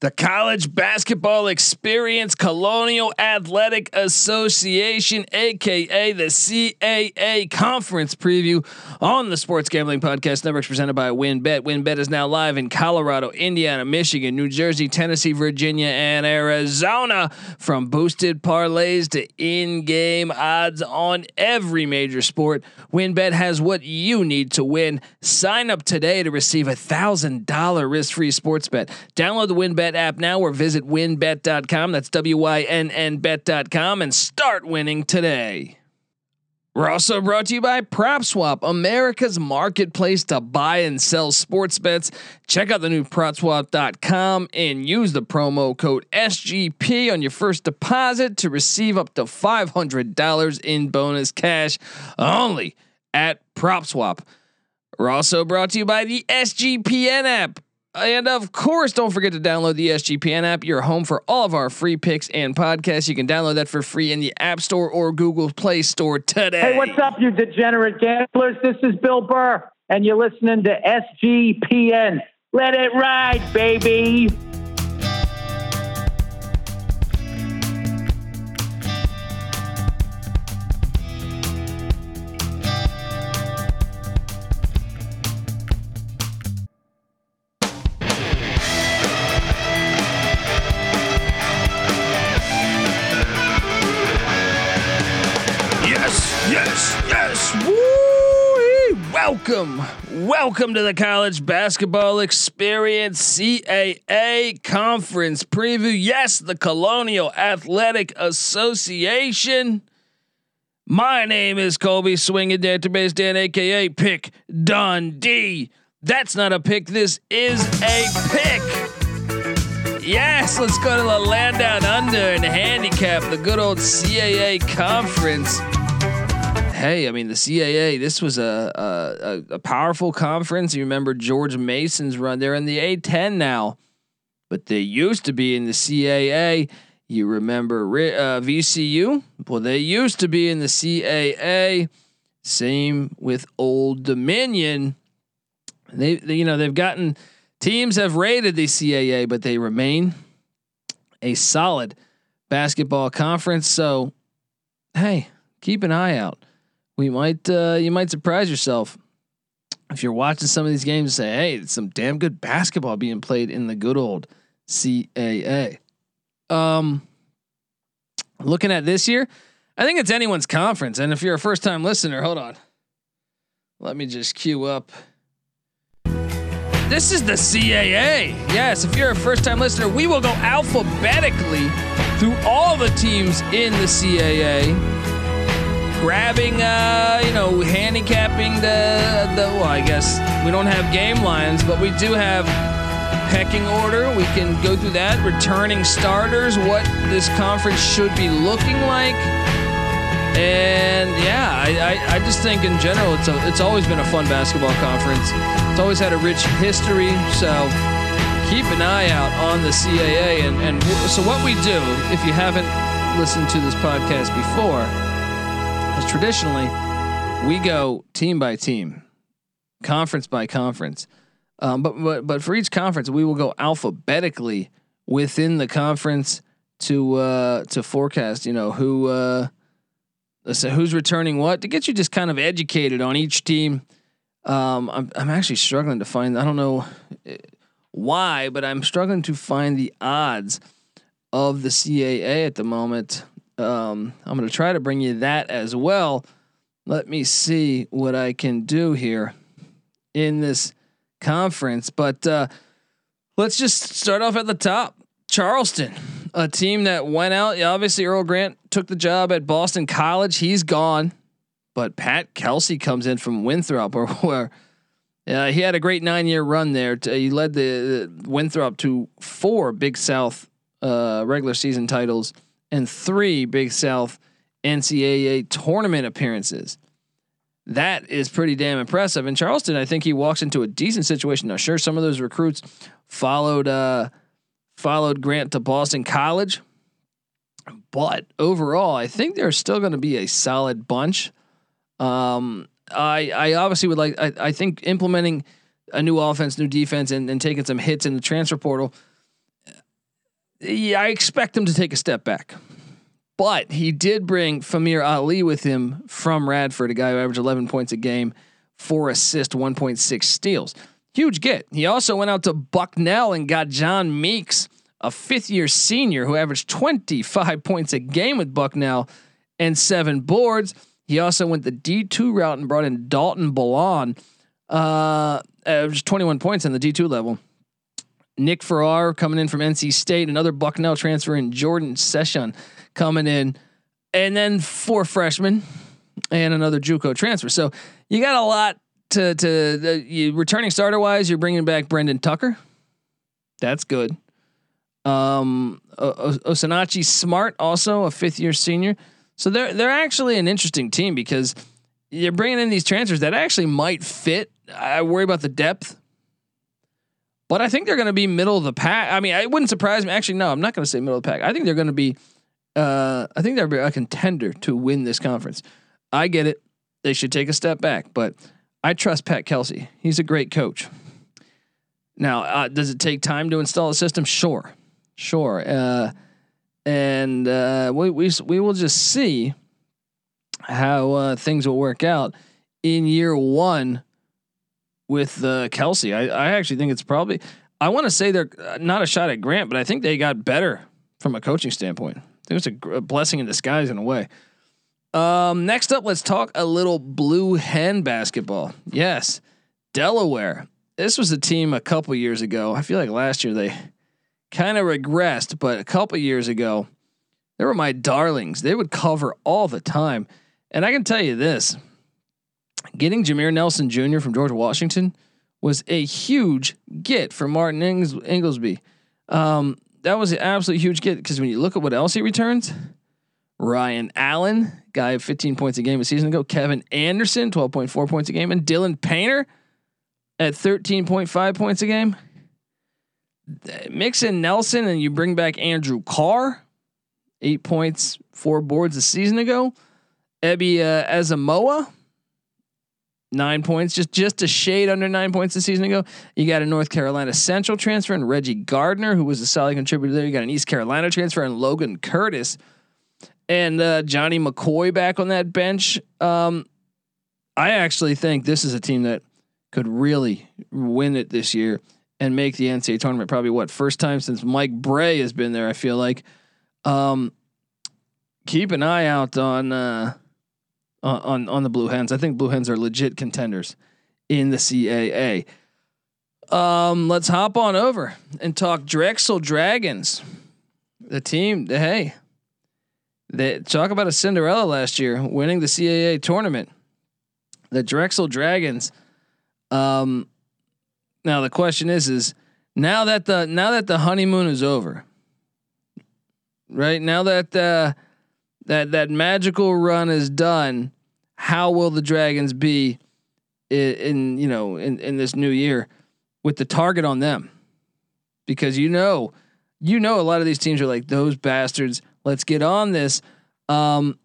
The College Basketball Experience Colonial Athletic Association, aka the CAA Conference Preview on the Sports Gambling Podcast Network, presented by WynnBET. WynnBET is now live in Colorado, Indiana, Michigan, New Jersey, Tennessee, Virginia, and Arizona. From boosted parlays to in-game odds on every major sport, WynnBET has what you need to win. Sign up today to receive a thousand dollar risk-free sports bet. Download the App now or visit wynnbet.com. That's W Y N N bet.com and start winning today. We're also brought to you by PropSwap, America's marketplace to buy and sell sports bets. Check out the new PropSwap.com and use the promo code SGP on your first deposit to receive up to $500 in bonus cash only at PropSwap. We're also brought to you by the SGPN app. And of course, don't forget to download the SGPN app. You're home for all of our free picks and podcasts. You can download that for free in the App Store or Google Play Store today. Hey, what's up, you degenerate gamblers? This is Bill Burr, and you're listening to SGPN. Let it ride, baby. Welcome, welcome to the College Basketball Experience CAA Conference Preview. Yes, the Colonial Athletic Association. My name is Colby Swinging Database Dan, aka Pick Dundee. That's not a pick. This is a pick. Yes, let's go to the land down under and handicap the good old CAA conference. Hey, I mean the CAA. This was a a, a powerful conference. You remember George Mason's run? They're in the A10 now, but they used to be in the CAA. You remember uh, VCU? Well, they used to be in the CAA. Same with Old Dominion. They, they you know they've gotten teams have rated the CAA, but they remain a solid basketball conference. So, hey, keep an eye out. We might uh, you might surprise yourself if you're watching some of these games and say, "Hey, it's some damn good basketball being played in the good old CAA." Um, looking at this year, I think it's anyone's conference. And if you're a first time listener, hold on, let me just queue up. This is the CAA. Yes, if you're a first time listener, we will go alphabetically through all the teams in the CAA, grabbing, uh, you know, handicapping the, the, well, I guess we don't have game lines, but we do have pecking order. We can go through that, returning starters, what this conference should be looking like. And yeah, I, I, I, just think in general it's a, it's always been a fun basketball conference. It's always had a rich history, so keep an eye out on the CAA. And, and so what we do, if you haven't listened to this podcast before, is traditionally we go team by team, conference by conference. Um, but but but for each conference, we will go alphabetically within the conference to uh, to forecast. You know who. Uh, so who's returning what to get you just kind of educated on each team. Um, I'm I'm actually struggling to find. I don't know eh, why, but I'm struggling to find the odds of the CAA at the moment. Um, I'm going to try to bring you that as well. Let me see what I can do here in this conference, but uh, let's just start off at the top. Charleston, a team that went out. Obviously, Earl Grant took the job at Boston College. He's gone, but Pat Kelsey comes in from Winthrop, or where uh, he had a great nine-year run there. To, he led the, the, Winthrop to four Big South uh, regular season titles and three Big South NCAA tournament appearances. That is pretty damn impressive. In Charleston, I think he walks into a decent situation. Now, sure, some of those recruits followed. Uh, followed Grant to Boston College. But overall, I think they're still going to be a solid bunch. Um, I I obviously would like I, I think implementing a new offense, new defense, and, and taking some hits in the transfer portal. Yeah, I expect him to take a step back. But he did bring Famir Ali with him from Radford, a guy who averaged 11 points a game, four assists, 1.6 steals. Huge get. He also went out to Bucknell and got John Meeks, a fifth year senior who averaged 25 points a game with Bucknell and seven boards. He also went the D2 route and brought in Dalton Ballon, uh, averaged 21 points on the D2 level. Nick Farrar coming in from NC State, another Bucknell transfer, and Jordan Session coming in, and then four freshmen and another JUCO transfer. So you got a lot to to uh, you returning starter wise. You're bringing back Brendan Tucker. That's good. Um, o- Osinachi Smart, also a fifth year senior. So they're they're actually an interesting team because you're bringing in these transfers that actually might fit. I worry about the depth but I think they're going to be middle of the pack. I mean, it wouldn't surprise me. Actually, no, I'm not going to say middle of the pack. I think they're going to be. Uh, I think they're a contender to win this conference. I get it. They should take a step back, but I trust Pat Kelsey. He's a great coach. Now, uh, does it take time to install a system? Sure, sure. Uh, and uh, we we we will just see how uh, things will work out in year one with uh, Kelsey. I, I actually think it's probably. I want to say they're uh, not a shot at Grant, but I think they got better from a coaching standpoint. I think it's a, a blessing in disguise in a way. Um, next up, let's talk a little blue hen basketball. Yes, Delaware. This was a team a couple years ago. I feel like last year they kind of regressed, but a couple years ago, they were my darlings. They would cover all the time. And I can tell you this Getting Jameer Nelson Jr. from George Washington was a huge get for Martin Ings- Inglesby. Um, that was an absolute huge get because when you look at what else he returns, Ryan Allen, guy of 15 points a game a season ago, Kevin Anderson, 12.4 points a game, and Dylan Painter at 13.5 points a game. Mix in Nelson and you bring back Andrew Carr, eight points, four boards a season ago. Ebi uh, Asamoah, nine points, just just a shade under nine points a season ago. You got a North Carolina Central transfer and Reggie Gardner, who was a solid contributor there. You got an East Carolina transfer and Logan Curtis, and uh, Johnny McCoy back on that bench. Um, I actually think this is a team that could really win it this year and make the NCAA tournament. Probably what first time since Mike Bray has been there. I feel like. Um, keep an eye out on. Uh, uh, on on the Blue Hens. I think Blue Hens are legit contenders in the CAA. Um, let's hop on over and talk Drexel Dragons. The team, hey, they talk about a Cinderella last year, winning the CAA tournament. The Drexel Dragons. Um, now the question is, is now that the now that the honeymoon is over, right now that uh, that that magical run is done, how will the Dragons be in, in you know in, in this new year with the target on them? Because you know, you know, a lot of these teams are like those bastards. Let's get on this. Um,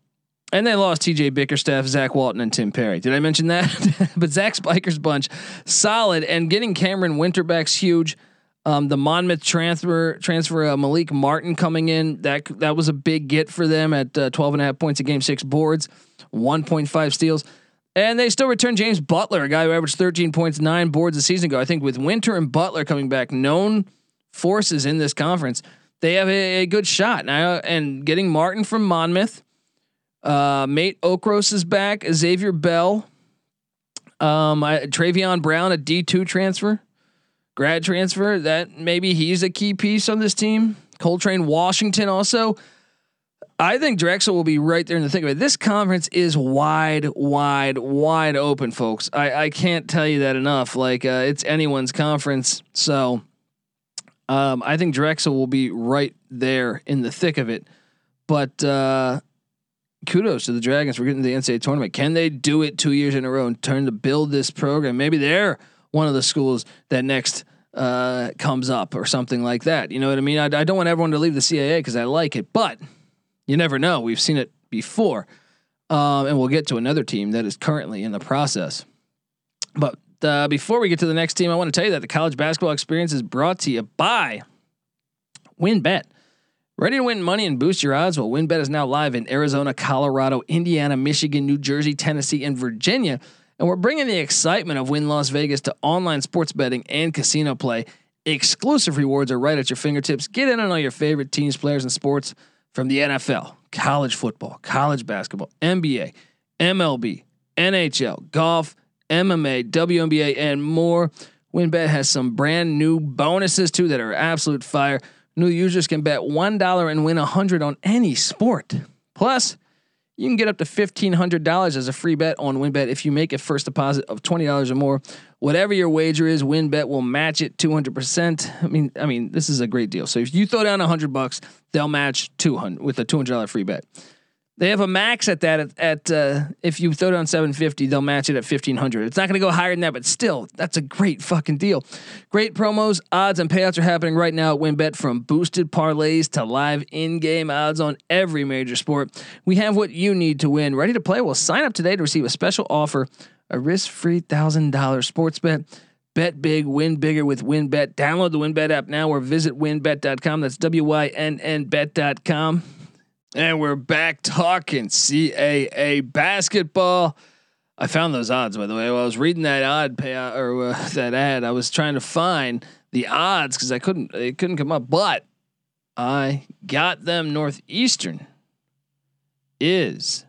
and they lost T.J. Bickerstaff, Zach Walton, and Tim Perry. Did I mention that? but Zach Spiker's bunch solid, and getting Camren Winter back's huge. Um, the Monmouth transfer transfer uh, Malik Martin coming in that that was a big get for them at uh, 12 and a half points a game, six boards, 1.5 steals. And they still return James Butler, a guy who averaged 13 points, nine boards a season ago. I think with Winter and Butler coming back, known forces in this conference, they have a, a good shot now. And getting Martin from Monmouth, uh, Mate Okros is back, Xavier Bell, um, I, Travion Brown, a D two transfer grad transfer. That maybe he's a key piece on this team. Coltrane Washington also. I think Drexel will be right there in the thick of it. This conference is wide, wide, wide open, folks. I, I can't tell you that enough. Like uh, it's anyone's conference, so um, I think Drexel will be right there in the thick of it. But uh, kudos to the Dragons for getting to the NCAA tournament. Can they do it two years in a row and turn to build this program? Maybe they're one of the schools that next uh, comes up or something like that. You know what I mean? I, I don't want everyone to leave the CAA because I like it, but you never know. We've seen it before, um, and we'll get to another team that is currently in the process. But uh, before we get to the next team, I want to tell you that the college basketball experience is brought to you by WynnBET. Ready to win money and boost your odds? Well, WynnBet is now live in Arizona, Colorado, Indiana, Michigan, New Jersey, Tennessee, and Virginia. And we're bringing the excitement of Wynn Las Vegas to online sports betting and casino play. Exclusive rewards are right at your fingertips. Get in on all your favorite teams, players, and sports from the NFL, college football, college basketball, NBA, MLB, NHL, golf, MMA, WNBA, and more. WynnBET has some brand new bonuses too that are absolute fire. New users can bet $1 and win 100 on any sport. Plus, you can get up to $1,500 as a free bet on WynnBet if you make a first deposit of $20 or more. Whatever your wager is, WynnBet will match it 200%. I mean, I mean, this is a great deal. So if you throw down 100 bucks, they'll match 200 with a $200 free bet. They have a max at that at, at uh, if you throw down 750, they'll match it at 1500. It's not going to go higher than that, but still, that's a great fucking deal. Great promos, odds and payouts are happening right now at WynnBET from boosted parlays to live in-game odds on every major sport. We have what you need to win. Ready to play? Well, sign up today to receive a special offer, a risk-free $1000 sports bet. Bet big, win bigger with WynnBET. Download the WynnBET app now or visit wynnbet.com. That's W Y N N bet.com. And we're back talking CAA basketball. I found those odds, by the way. While I was reading that odd payout or uh, that ad, I was trying to find the odds because I couldn't. It couldn't come up, but I got them. Northeastern is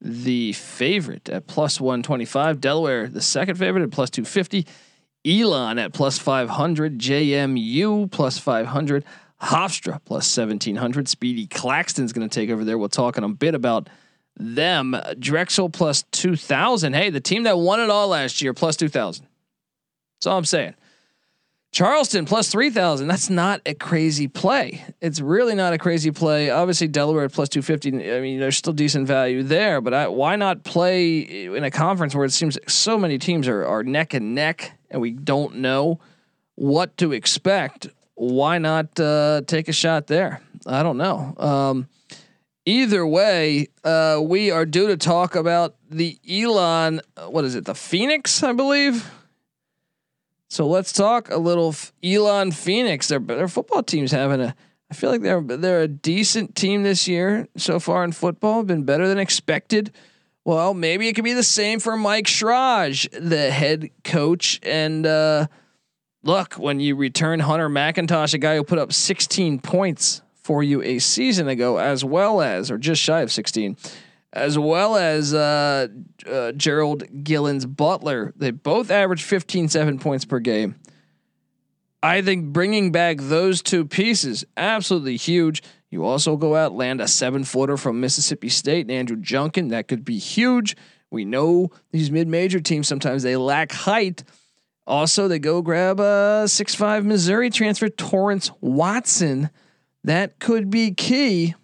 the favorite at plus one twenty five. Delaware the second favorite at plus two fifty. Elon at plus five hundred. JMU plus five hundred. Hofstra plus 1700. Speedy Claxton's going to take over there. We'll talk in a bit about them. Drexel plus 2000. Hey, the team that won it all last year plus 2000. That's all I'm saying. Charleston plus 3000. That's not a crazy play. It's really not a crazy play. Obviously, Delaware plus 250. I mean, there's still decent value there, but I, why not play in a conference where it seems so many teams are, are neck and neck and we don't know what to expect? Why not uh, take a shot there? I don't know. Um, either way, uh, we are due to talk about the Elon. What is it? The Phoenix, I believe. So let's talk a little Elon Phoenix. Their their football team's having a. I feel like they're they're a decent team this year so far in football. Been better than expected. Well, maybe it could be the same for Mike Schrage, the head coach, and uh, look, when you return Hunter McIntosh, a guy who put up 16 points for you a season ago, as well as, or just shy of 16, as well as uh, uh, Gerald Gillens Butler, they both average 15, seven points per game. I think bringing back those two pieces absolutely huge. You also go out land a seven footer from Mississippi State and Andrew Junkin that could be huge. We know these mid major teams sometimes they lack height also, they go grab a six-five Missouri transfer Torrence Watson. That could be key.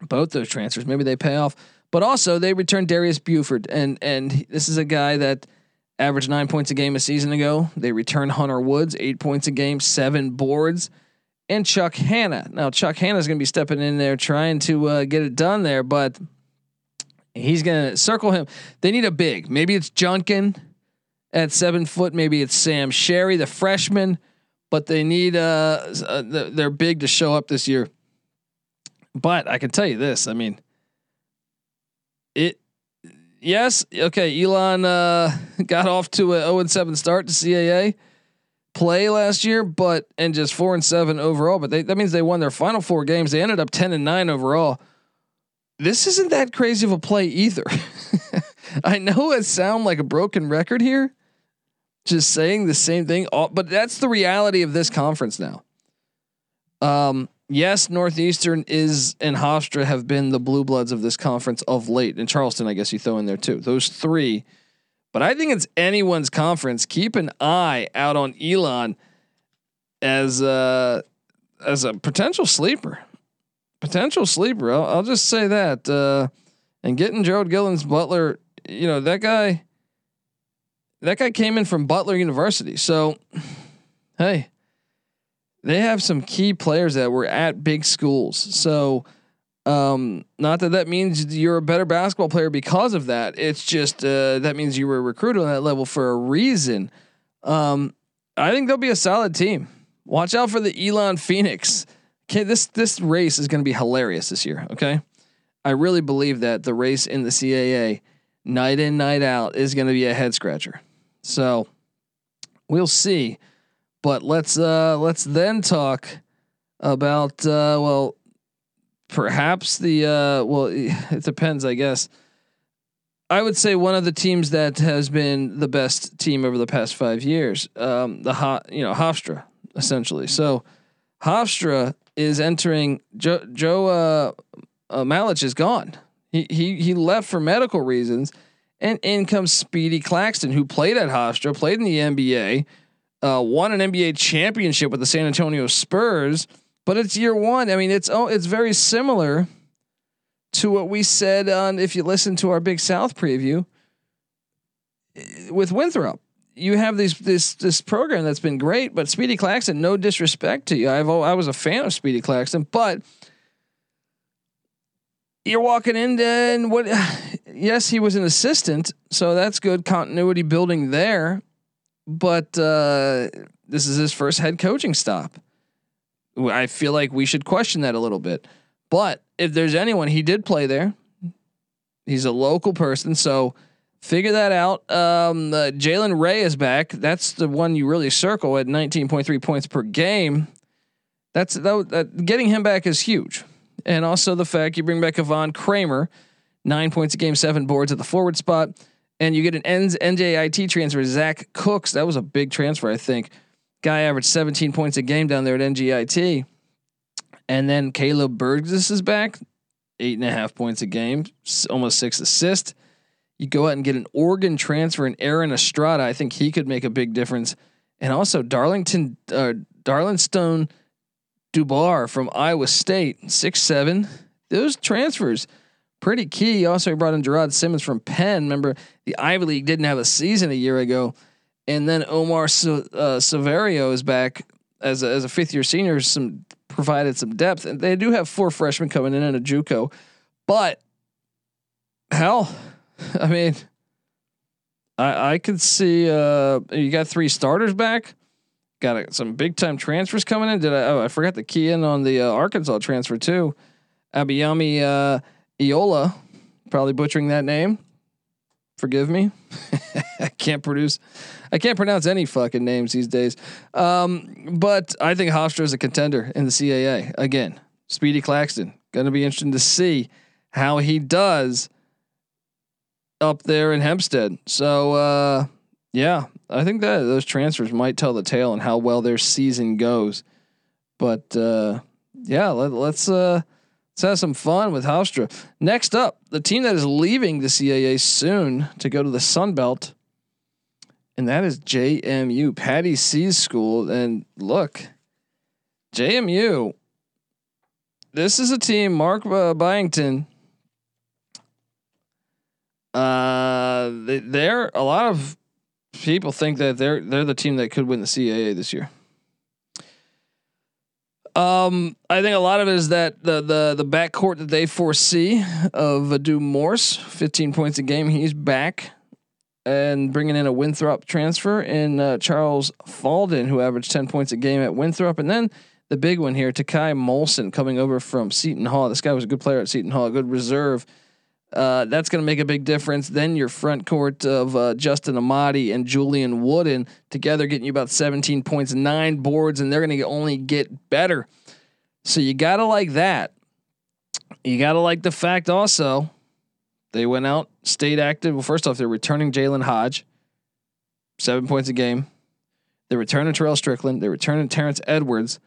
Both those transfers, maybe they pay off. But also, they return Darius Buford, and and this is a guy that averaged nine points a game a season ago. They return Hunter Woods, eight points a game, seven boards, and Chuck Hanna. Now, Chuck Hanna is going to be stepping in there trying to uh, get it done there, but he's going to circle him. They need a big. Maybe it's Junkin at seven foot. Maybe it's Sam Sherry, the freshman, but they need uh, uh they're big to show up this year. But I can tell you this, I mean, it. Yes, okay. Elon uh, got off to a zero and seven start to CAA play last year, but and just four and seven overall. But they, that means they won their final four games. They ended up ten and nine overall. This isn't that crazy of a play either. I know it sound like a broken record here, just saying the same thing. But that's the reality of this conference now. Um, yes, Northeastern is and Hofstra have been the blue bloods of this conference of late, and Charleston, I guess you throw in there too. Those three, but I think it's anyone's conference. Keep an eye out on Elon as a as a potential sleeper, potential sleeper. I'll, I'll just say that. Uh, and getting Gerald Gillens Butler, you know that guy that guy came in from Butler University. So, hey, they have some key players that were at big schools. So, um, not that that means you're a better basketball player because of that. It's just uh, that means you were recruited on that level for a reason. Um, I think they'll be a solid team. Watch out for the Elon Phoenix. okay, this this race is going to be hilarious this year. Okay, I really believe that the race in the CAA, night in night out, is going to be a head scratcher. So we'll see. But let's uh let's then talk about uh well perhaps the uh well it depends I guess. I would say one of the teams that has been the best team over the past five years, um, the hot, you know, Hofstra, essentially. So, Hofstra is entering. Joe, Joe uh, uh, Malich is gone. He he he left for medical reasons, and in comes Speedy Claxton, who played at Hofstra, played in the NBA, uh, won an NBA championship with the San Antonio Spurs. But it's year one. I mean, it's oh, it's very similar to what we said on if you listen to our Big South preview with Winthrop. You have these this this program that's been great, but Speedy Claxton, no disrespect to you, I've I was a fan of Speedy Claxton, but you're walking in and what? Yes, he was an assistant, so that's good continuity building there. But uh, this is his first head coaching stop. I feel like we should question that a little bit. But if there's anyone, he did play there. He's a local person, so figure that out. Um, uh, Jalen Ray is back. That's the one you really circle at 19.3 points per game. That's that, that, getting him back is huge, and also the fact you bring back Avon Kramer, nine points a game, seven boards at the forward spot, and you get an NJIT transfer, Zach Cooks. That was a big transfer, I think. Guy averaged 17 points a game down there at NJIT. And then Caleb Burgess is back, eight and a half points a game, almost six assists. You go out and get an Oregon transfer and Aaron Estrada. I think he could make a big difference. And also Darlington, uh, Darlington Dubar from Iowa State, six seven. Those transfers pretty key. Also, he brought in Gerard Simmons from Penn. Remember, the Ivy League didn't have a season a year ago, and then Omar uh, Severio is back as a, as a fifth year senior. Some provided some depth, and they do have four freshmen coming in and a JUCO, but hell, I mean, I I could see uh you got three starters back, got a, some big time transfers coming in. Did I? Oh, I forgot to key in on the uh, Arkansas transfer too, Abiyami uh, Iola, probably butchering that name. Forgive me. I can't produce I can't pronounce any fucking names these days. Um, but I think Hofstra is a contender in the CAA. Again, Speedy Claxton. Going to be interesting to see how he does up there in Hempstead. So uh, yeah, I think that those transfers might tell the tale on how well their season goes. But uh, yeah, let, us uh, let's have some fun with Hofstra. Next up, the team that is leaving the CAA soon to go to the Sun Belt and that is JMU, Patty C's school. And look, JMU, this is a team, Mark uh, Byington. Uh, they, they're a lot of people think that they're they're the team that could win the CAA this year. Um, I think a lot of it is that the the the backcourt that they foresee of Adu Morse, 15 points a game. He's back and bringing in a Winthrop transfer in uh, Charles Falden, who averaged 10 points a game at Winthrop. And then the big one here, Takal Molson coming over from Seton Hall. This guy was a good player at Seton Hall, a good reserve. Uh, that's going to make a big difference. Then your front court of uh, Justin Amadi and Julian Wooden together getting you about 17 points, nine boards, and they're going to only get better. So you got to like that. You got to like the fact also they went out, stayed active. Well, first off, they're returning Jalen Hodge, seven points a game. They're returning Terrell Strickland. They're returning Terrence Edwards.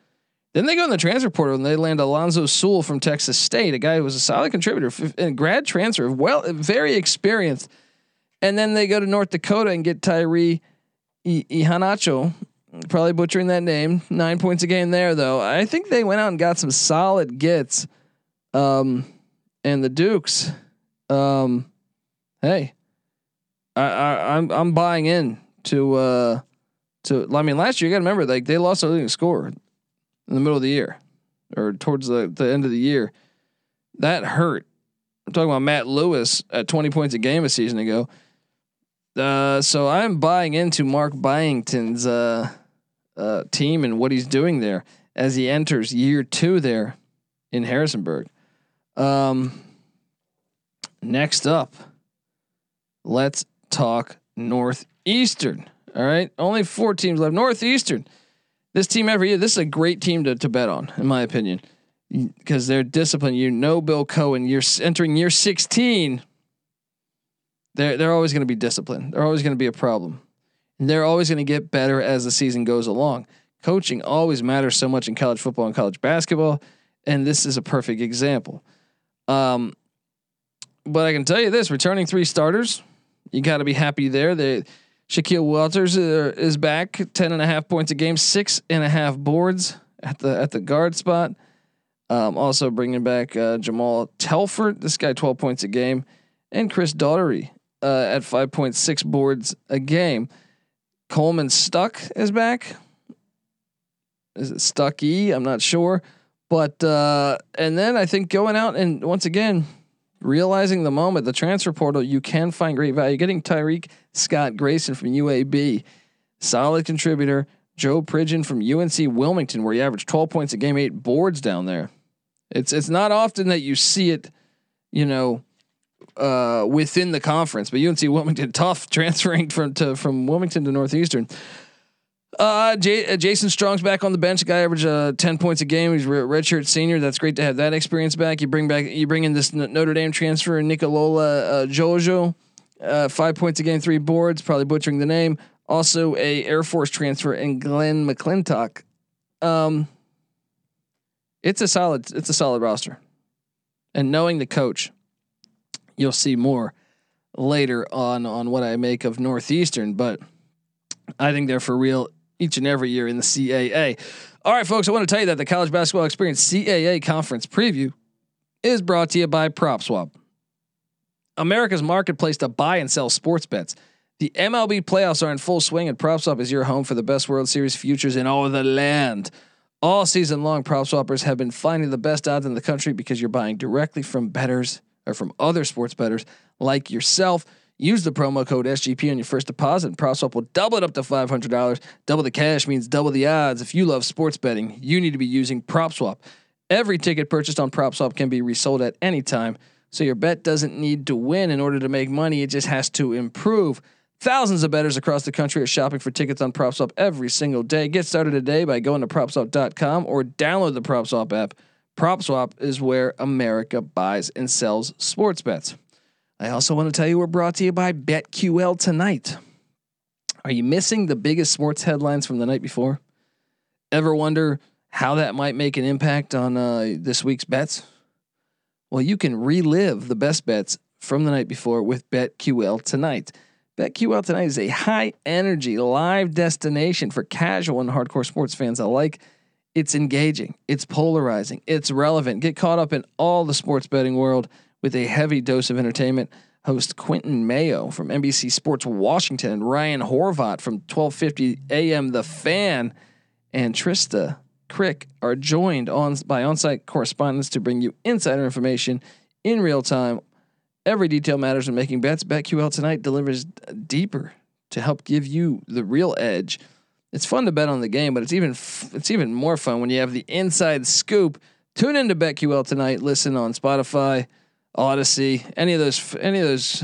Then they go in the transfer portal and they land Alonzo Sewell from Texas State, a guy who was a solid contributor, a grad transfer, well, very experienced. And then they go to North Dakota and get Tyree Ihanacho, probably butchering that name. Nine points a game there, though. I think they went out and got some solid gets. Um, and the Dukes um, hey, I, I I'm I'm buying in to uh to I mean last year you got to remember like they lost their leading score in the middle of the year or towards the the end of the year. That hurt. I'm talking about Matt Lewis at 20 points a game a season ago. Uh, so I'm buying into Mark Byington's uh, uh, team and what he's doing there. as he enters year two there in Harrisonburg. Um, next up, let's talk Northeastern. All right, only four teams left. Northeastern. This team every year. This is a great team to, to bet on, in my opinion, because they're disciplined. You know, Bill Coen. You're entering year 16. They're they're always going to be disciplined. They're always going to be a problem. And they're always going to get better as the season goes along. Coaching always matters so much in college football and college basketball, and this is a perfect example. Um, but I can tell you this: returning three starters, you got to be happy there. They Shaquille Walters uh, is back, 10 and a half points a game, six and a half boards at the at the guard spot. Um, also bringing back uh, Jamal Telford, this guy 12 points a game, and Chris Doherty uh, at 5.6 boards a game. Coleman Stuck is back. Is it Stucky? I'm not sure, but uh, and then I think going out and once again realizing the moment, the transfer portal, you can find great value. Getting Tyreek Scott Grayson from UAB, solid contributor. Joe Pridgeon from UNC Wilmington, where he averaged 12 points a game, eight boards down there. It's it's not often that you see it, you know, uh, within the conference. But UNC Wilmington tough transferring from to from Wilmington to Northeastern. Uh, J- uh, Jason Strong's back on the bench. The guy averaged uh, ten points a game. He's a redshirt senior. That's great to have that experience back. You bring back you bring in this Notre Dame transfer Nicolola uh, Jojo, uh, five points a game, three boards. Probably butchering the name. Also a Air Force transfer in Glenn McClintock. Um, it's a solid it's a solid roster, and knowing the coach, you'll see more later on on what I make of Northeastern, but. I think they're for real each and every year in the CAA. All right, folks, I want to tell you that the College Basketball Experience CAA Conference Preview is brought to you by PropSwap, America's marketplace to buy and sell sports bets. The MLB playoffs are in full swing, and PropSwap is your home for the best World Series futures in all of the land. All season long, PropSwappers have been finding the best odds in the country because you're buying directly from bettors or from other sports bettors like yourself. Use the promo code SGP on your first deposit, and PropSwap will double it up to five hundred dollars. Double the cash means double the odds. If you love sports betting, you need to be using PropSwap. Every ticket purchased on PropSwap can be resold at any time, so your bet doesn't need to win in order to make money. It just has to improve. Thousands of bettors across the country are shopping for tickets on PropSwap every single day. Get started today by going to PropSwap.com or download the PropSwap app. PropSwap is where America buys and sells sports bets. I also want to tell you we're brought to you by BetQL tonight. Are you missing the biggest sports headlines from the night before? Ever wonder how that might make an impact on uh, this week's bets? Well, you can relive the best bets from the night before with BetQL tonight. BetQL tonight is a high energy live destination for casual and hardcore sports fans alike. It's engaging, it's polarizing, it's relevant. Get caught up in all the sports betting world with a heavy dose of entertainment. Host Quentin Mayo from NBC Sports Washington and Ryan Horvat from 1250 AM The Fan and Trista Crick are joined on by on-site correspondents to bring you insider information in real time. Every detail matters when making bets. BetQL tonight delivers deeper to help give you the real edge. It's fun to bet on the game, but it's even f- it's even more fun when you have the inside scoop. Tune into BetQL tonight. Listen on Spotify, Audacy, any of those any of those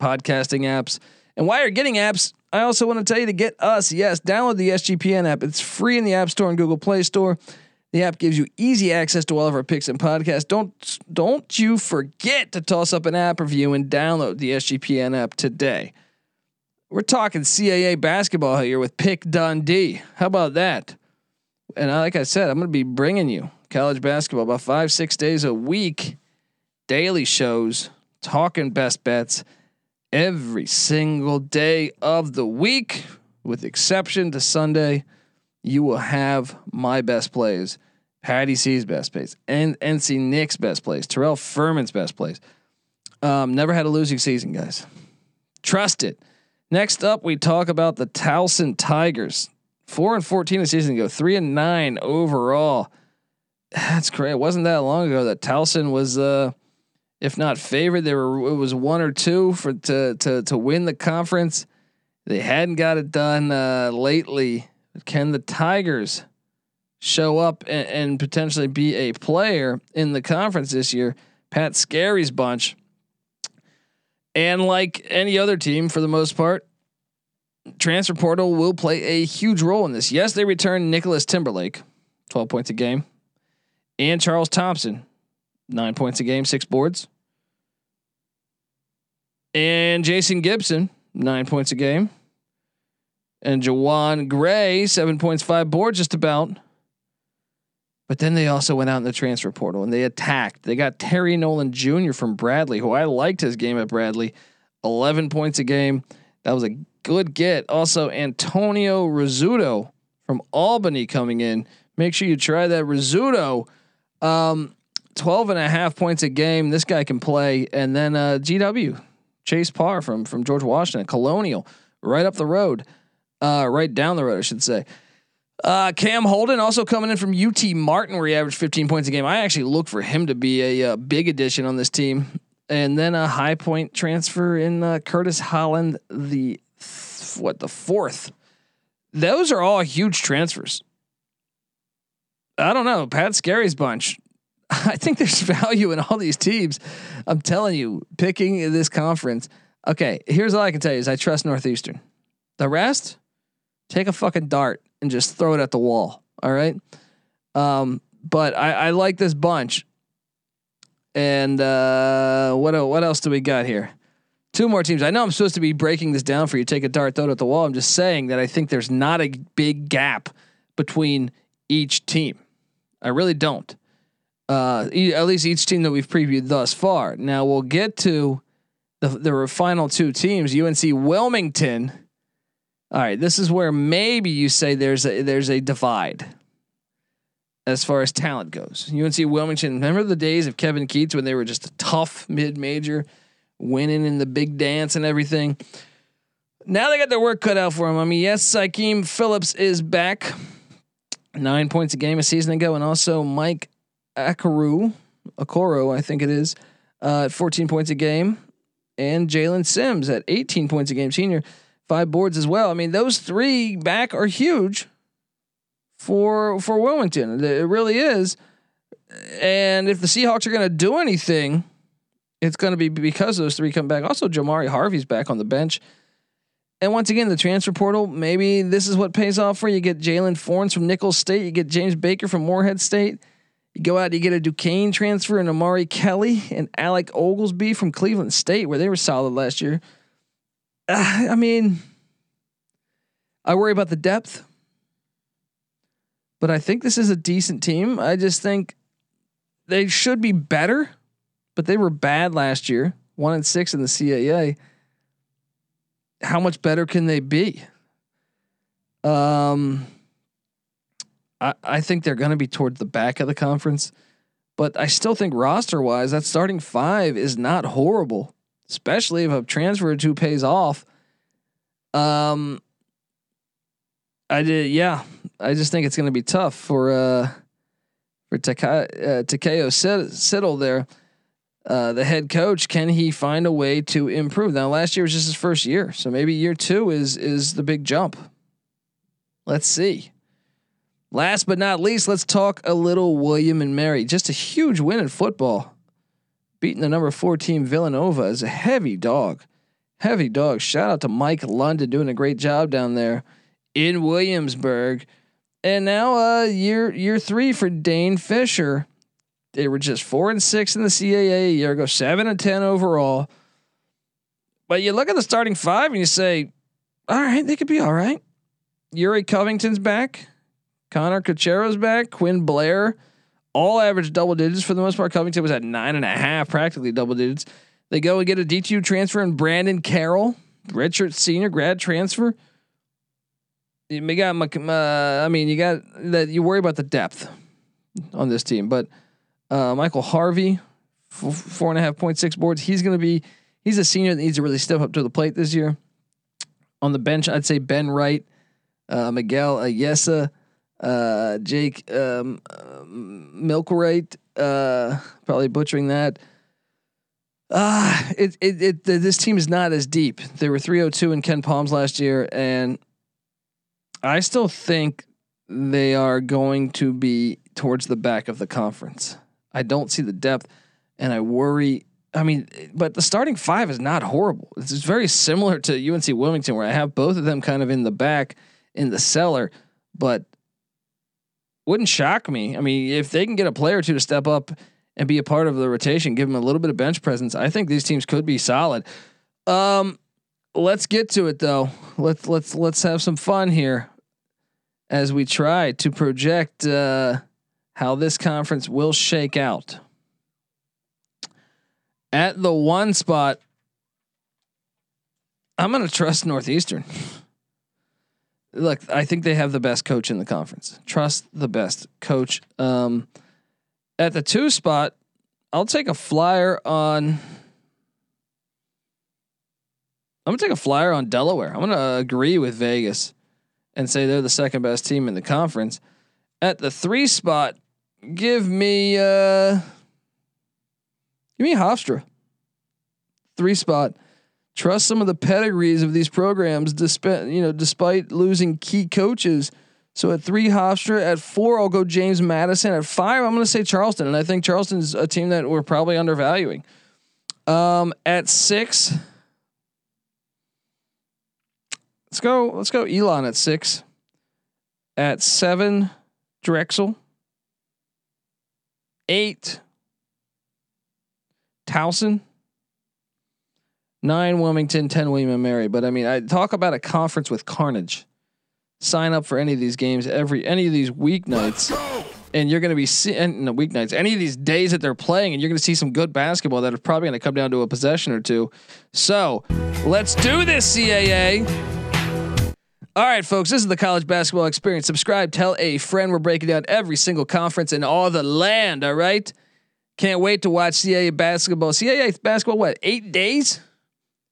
podcasting apps. And while you're getting apps, I also want to tell you to get us. Yes, download the SGPN app. It's free in the App Store and Google Play Store. The app gives you easy access to all of our picks and podcasts. Don't don't you forget to toss up an app review and download the SGPN app today. We're talking CAA basketball here with Pick Dundee. How about that? And like I said, I'm going to be bringing you college basketball about five six days a week daily shows, talking best bets every single day of the week, with exception to Sunday. You will have my best plays, Patty C's best plays, and NC Nick's best plays, Terrell Furman's best plays. Um, never had a losing season, guys. Trust it. Next up, we talk about the Towson Tigers. Four and fourteen a season ago, three and nine overall. That's great. It wasn't that long ago that Towson was uh, if not favored. There were it was one or two for to to to win the conference. They hadn't got it done uh, lately. Can the Tigers show up and, and potentially be a player in the conference this year. Pat Skerry's bunch. And like any other team, for the most part, transfer portal will play a huge role in this. Yes, they return Nicholas Timberlake, 12 points a game, and Charles Thompson, nine points a game, six boards. And Jason Gibson, nine points a game. And Jawan Gray, seven points, five boards, just about. But then they also went out in the transfer portal and they attacked. They got Terry Nolan Jr. from Bradley, who I liked his game at Bradley, 11 points a game. That was a good get. Also, Antonio Rizzuto from Albany coming in. Make sure you try that Rizzuto. Um, 12 and a half points a game. This guy can play. And then uh, GW, Chase Parr from, from George Washington, Colonial, right up the road, uh, right down the road, I should say. Uh, Cam Holden also coming in from UT Martin, where he averaged 15 points a game. I actually look for him to be a, uh, big addition on this team. And then a high point transfer in uh, Curtis Holland, the th- what the fourth. Those are all huge transfers. I don't know. Pat Skerry's bunch. I think there's value in all these teams. I'm telling you, picking this conference. Okay, here's all I can tell you is I trust Northeastern. The rest, take a fucking dart and just throw it at the wall. All right. Um, but I, I like this bunch. And uh, what what else do we got here? Two more teams. I know I'm supposed to be breaking this down for you. Take a dart, throw it at the wall. I'm just saying that I think there's not a big gap between each team. I really don't. Uh, at least each team that we've previewed thus far. Now we'll get to the the final two teams. UNC Wilmington all right, this is where maybe you say there's a there's a divide as far as talent goes. UNC Wilmington, remember the days of Kevin Keatts when they were just a tough mid-major, winning in the big dance and everything. Now they got their work cut out for them. I mean, yes, Sykeem Phillips is back, nine points a game a season ago, and also Mike Akaru, Okauru, I think it is, uh, at 14 points a game, and Jalen Sims at 18 points a game, senior five boards as well. I mean, those three back are huge for for Wilmington. It really is. And if the Seahawks are going to do anything, it's going to be because those three come back. Also, Jamari Harvey's back on the bench. And once again, the transfer portal, maybe this is what pays off for you. You get Jalen Fornes from Nicholls State. You get James Baker from Morehead State. You go out, you get a Duquesne transfer and Amari Kelly and Alec Oglesby from Cleveland State, where they were solid last year. Uh, I mean, I worry about the depth, but I think this is a decent team. I just think they should be better, but they were bad last year, one and six in the CAA. How much better can they be? Um, I I think they're going to be towards the back of the conference, but I still think roster wise, that starting five is not horrible especially if a transfer or two pays off. Um, I did, yeah. I just think it's going to be tough for uh for uh, Takayo Siddle there, uh, the head coach. Can he find a way to improve? Now, last year was just his first year, so maybe year two is is the big jump. Let's see. Last but not least, let's talk a little William and Mary. Just a huge win in football beating the number four team Villanova is a heavy dog. Heavy dog. Shout out to Mike London doing a great job down there in Williamsburg. And now uh year year three for Dane Fischer. They were just four and six in the CAA a year ago, seven and ten overall. But you look at the starting five and you say, all right, they could be all right. Yuri Covington's back. Connor Kochera's back. Quinn Blair all average double digits for the most part. Covington was at nine and a half, practically double digits. They go and get a D2 transfer and Brandon Carroll, redshirt senior grad transfer. You got, uh, I mean, you got that. You worry about the depth on this team, but uh, Michael Harvey, f- four and a half point six boards. He's going to be. He's a senior that needs to really step up to the plate this year. On the bench, I'd say Ben Wright, uh, Miguel Ayesa uh, Jake um, Milkwright, uh, probably butchering that. Ah, uh, it, it it this team is not as deep. They were 302 in KenPom's last year, and I still think they are going to be towards the back of the conference. I don't see the depth, and I worry. I mean, but the starting five is not horrible. It's very similar to UNC Wilmington, where I have both of them kind of in the back, in the cellar, but wouldn't shock me. I mean, if they can get a player or two to step up and be a part of the rotation, give them a little bit of bench presence, I think these teams could be solid. Um, let's get to it though. Let's let's let's have some fun here as we try to project uh, how this conference will shake out. At the one spot, I'm going to trust Northeastern. Look, I think they have the best coach in the conference. Trust the best coach. Um, at the two spot, I'll take a flyer on. I'm gonna take a flyer on Delaware. I'm gonna agree with Vegas and say they're the second best team in the conference. At the three spot, give me uh give me Hofstra. Three spot. Trust some of the pedigrees of these programs, despite you know, despite losing key coaches. So at three, Hofstra. At four, I'll go James Madison. At five, I'm going to say Charleston, and I think Charleston's a team that we're probably undervaluing. Um, at six, let's go. Let's go Elon at six. At seven, Drexel. Eight, Towson. Nine, Wilmington. Ten, William and Mary. But I mean, I talk about a conference with carnage. Sign up for any of these games every any of these weeknights, and you're going to be seeing the weeknights. Any of these days that they're playing, and you're going to see some good basketball that are probably going to come down to a possession or two. So let's do this, CAA. All right, folks, this is the college basketball experience. Subscribe, tell a friend. We're breaking down every single conference in all the land. All right. Can't wait to watch CAA basketball. CAA basketball, what, eight days?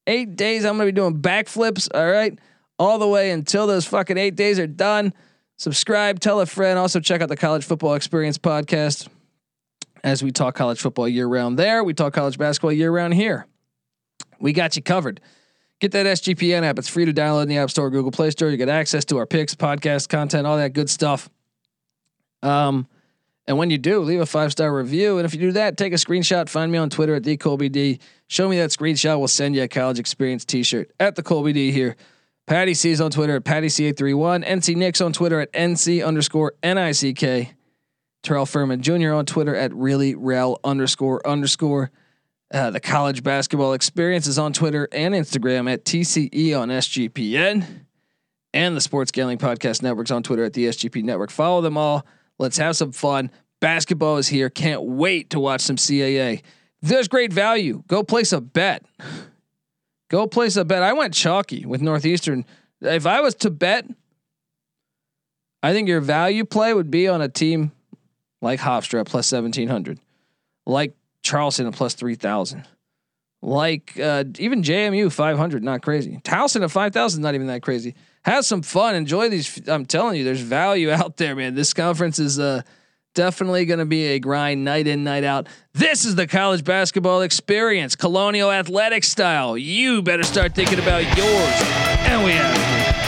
Eight days. I'm going to be doing backflips. All right. All the way until those fucking eight days are done. Subscribe, tell a friend. Also, check out the College Football Experience podcast as we talk college football year round there. We talk college basketball year round here. We got you covered. Get that SGPN app. It's free to download in the App Store, Google Play Store. You get access to our picks, podcast content, all that good stuff. Um, and when you do, leave a five star review. And if you do that, take a screenshot. Find me on Twitter at the Colby D. Show me that screenshot. We'll send you a college experience T-shirt at the Colby D here. Patty C is on Twitter at Patty C831. NC Nick's on Twitter at NC underscore NICK. Terrell Furman Jr. on Twitter at really rel underscore underscore. Uh, the college basketball experience is on Twitter and Instagram at TCE on SGPN. And the Sports Gambling Podcast Network's on Twitter at the SGP Network. Follow them all. Let's have some fun. Basketball is here. Can't wait to watch some CAA. There's great value. Go place a bet. Go place a bet. I went chalky with Northeastern. If I was to bet, I think your value play would be on a team like Hofstra at plus 1700, like Charleston at plus 3000, like uh, even JMU 500, not crazy. Towson at 5000 not even that crazy. Have some fun. Enjoy these. I'm telling you, there's value out there, man. This conference is uh, definitely going to be a grind night in, night out. This is the college basketball experience, colonial athletic style. You better start thinking about yours. And we have.